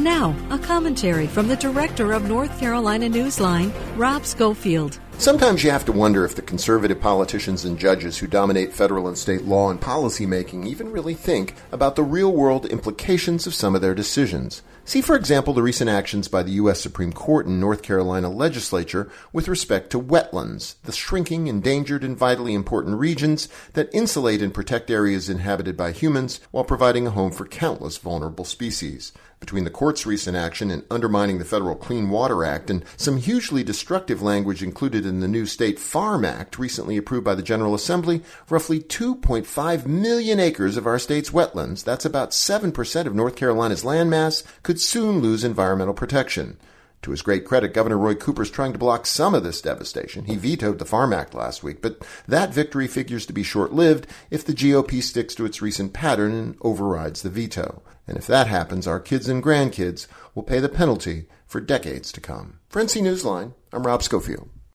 And now, a commentary from the director of North Carolina Newsline, Rob Schofield. Sometimes you have to wonder if the conservative politicians and judges who dominate federal and state law and policy making even really think about the real world implications of some of their decisions. See, for example, the recent actions by the U.S. Supreme Court and North Carolina legislature with respect to wetlands, the shrinking, endangered, and vitally important regions that insulate and protect areas inhabited by humans while providing a home for countless vulnerable species. Between the court's recent action in undermining the Federal Clean Water Act and some hugely destructive language included in the new State Farm Act recently approved by the General Assembly, roughly 2.5 million acres of our state's wetlands, that's about 7% of North Carolina's landmass, could soon lose environmental protection. To his great credit, Governor Roy Cooper is trying to block some of this devastation. He vetoed the Farm Act last week, but that victory figures to be short lived if the GOP sticks to its recent pattern and overrides the veto. And if that happens, our kids and grandkids will pay the penalty for decades to come. For NC Newsline, I'm Rob Schofield.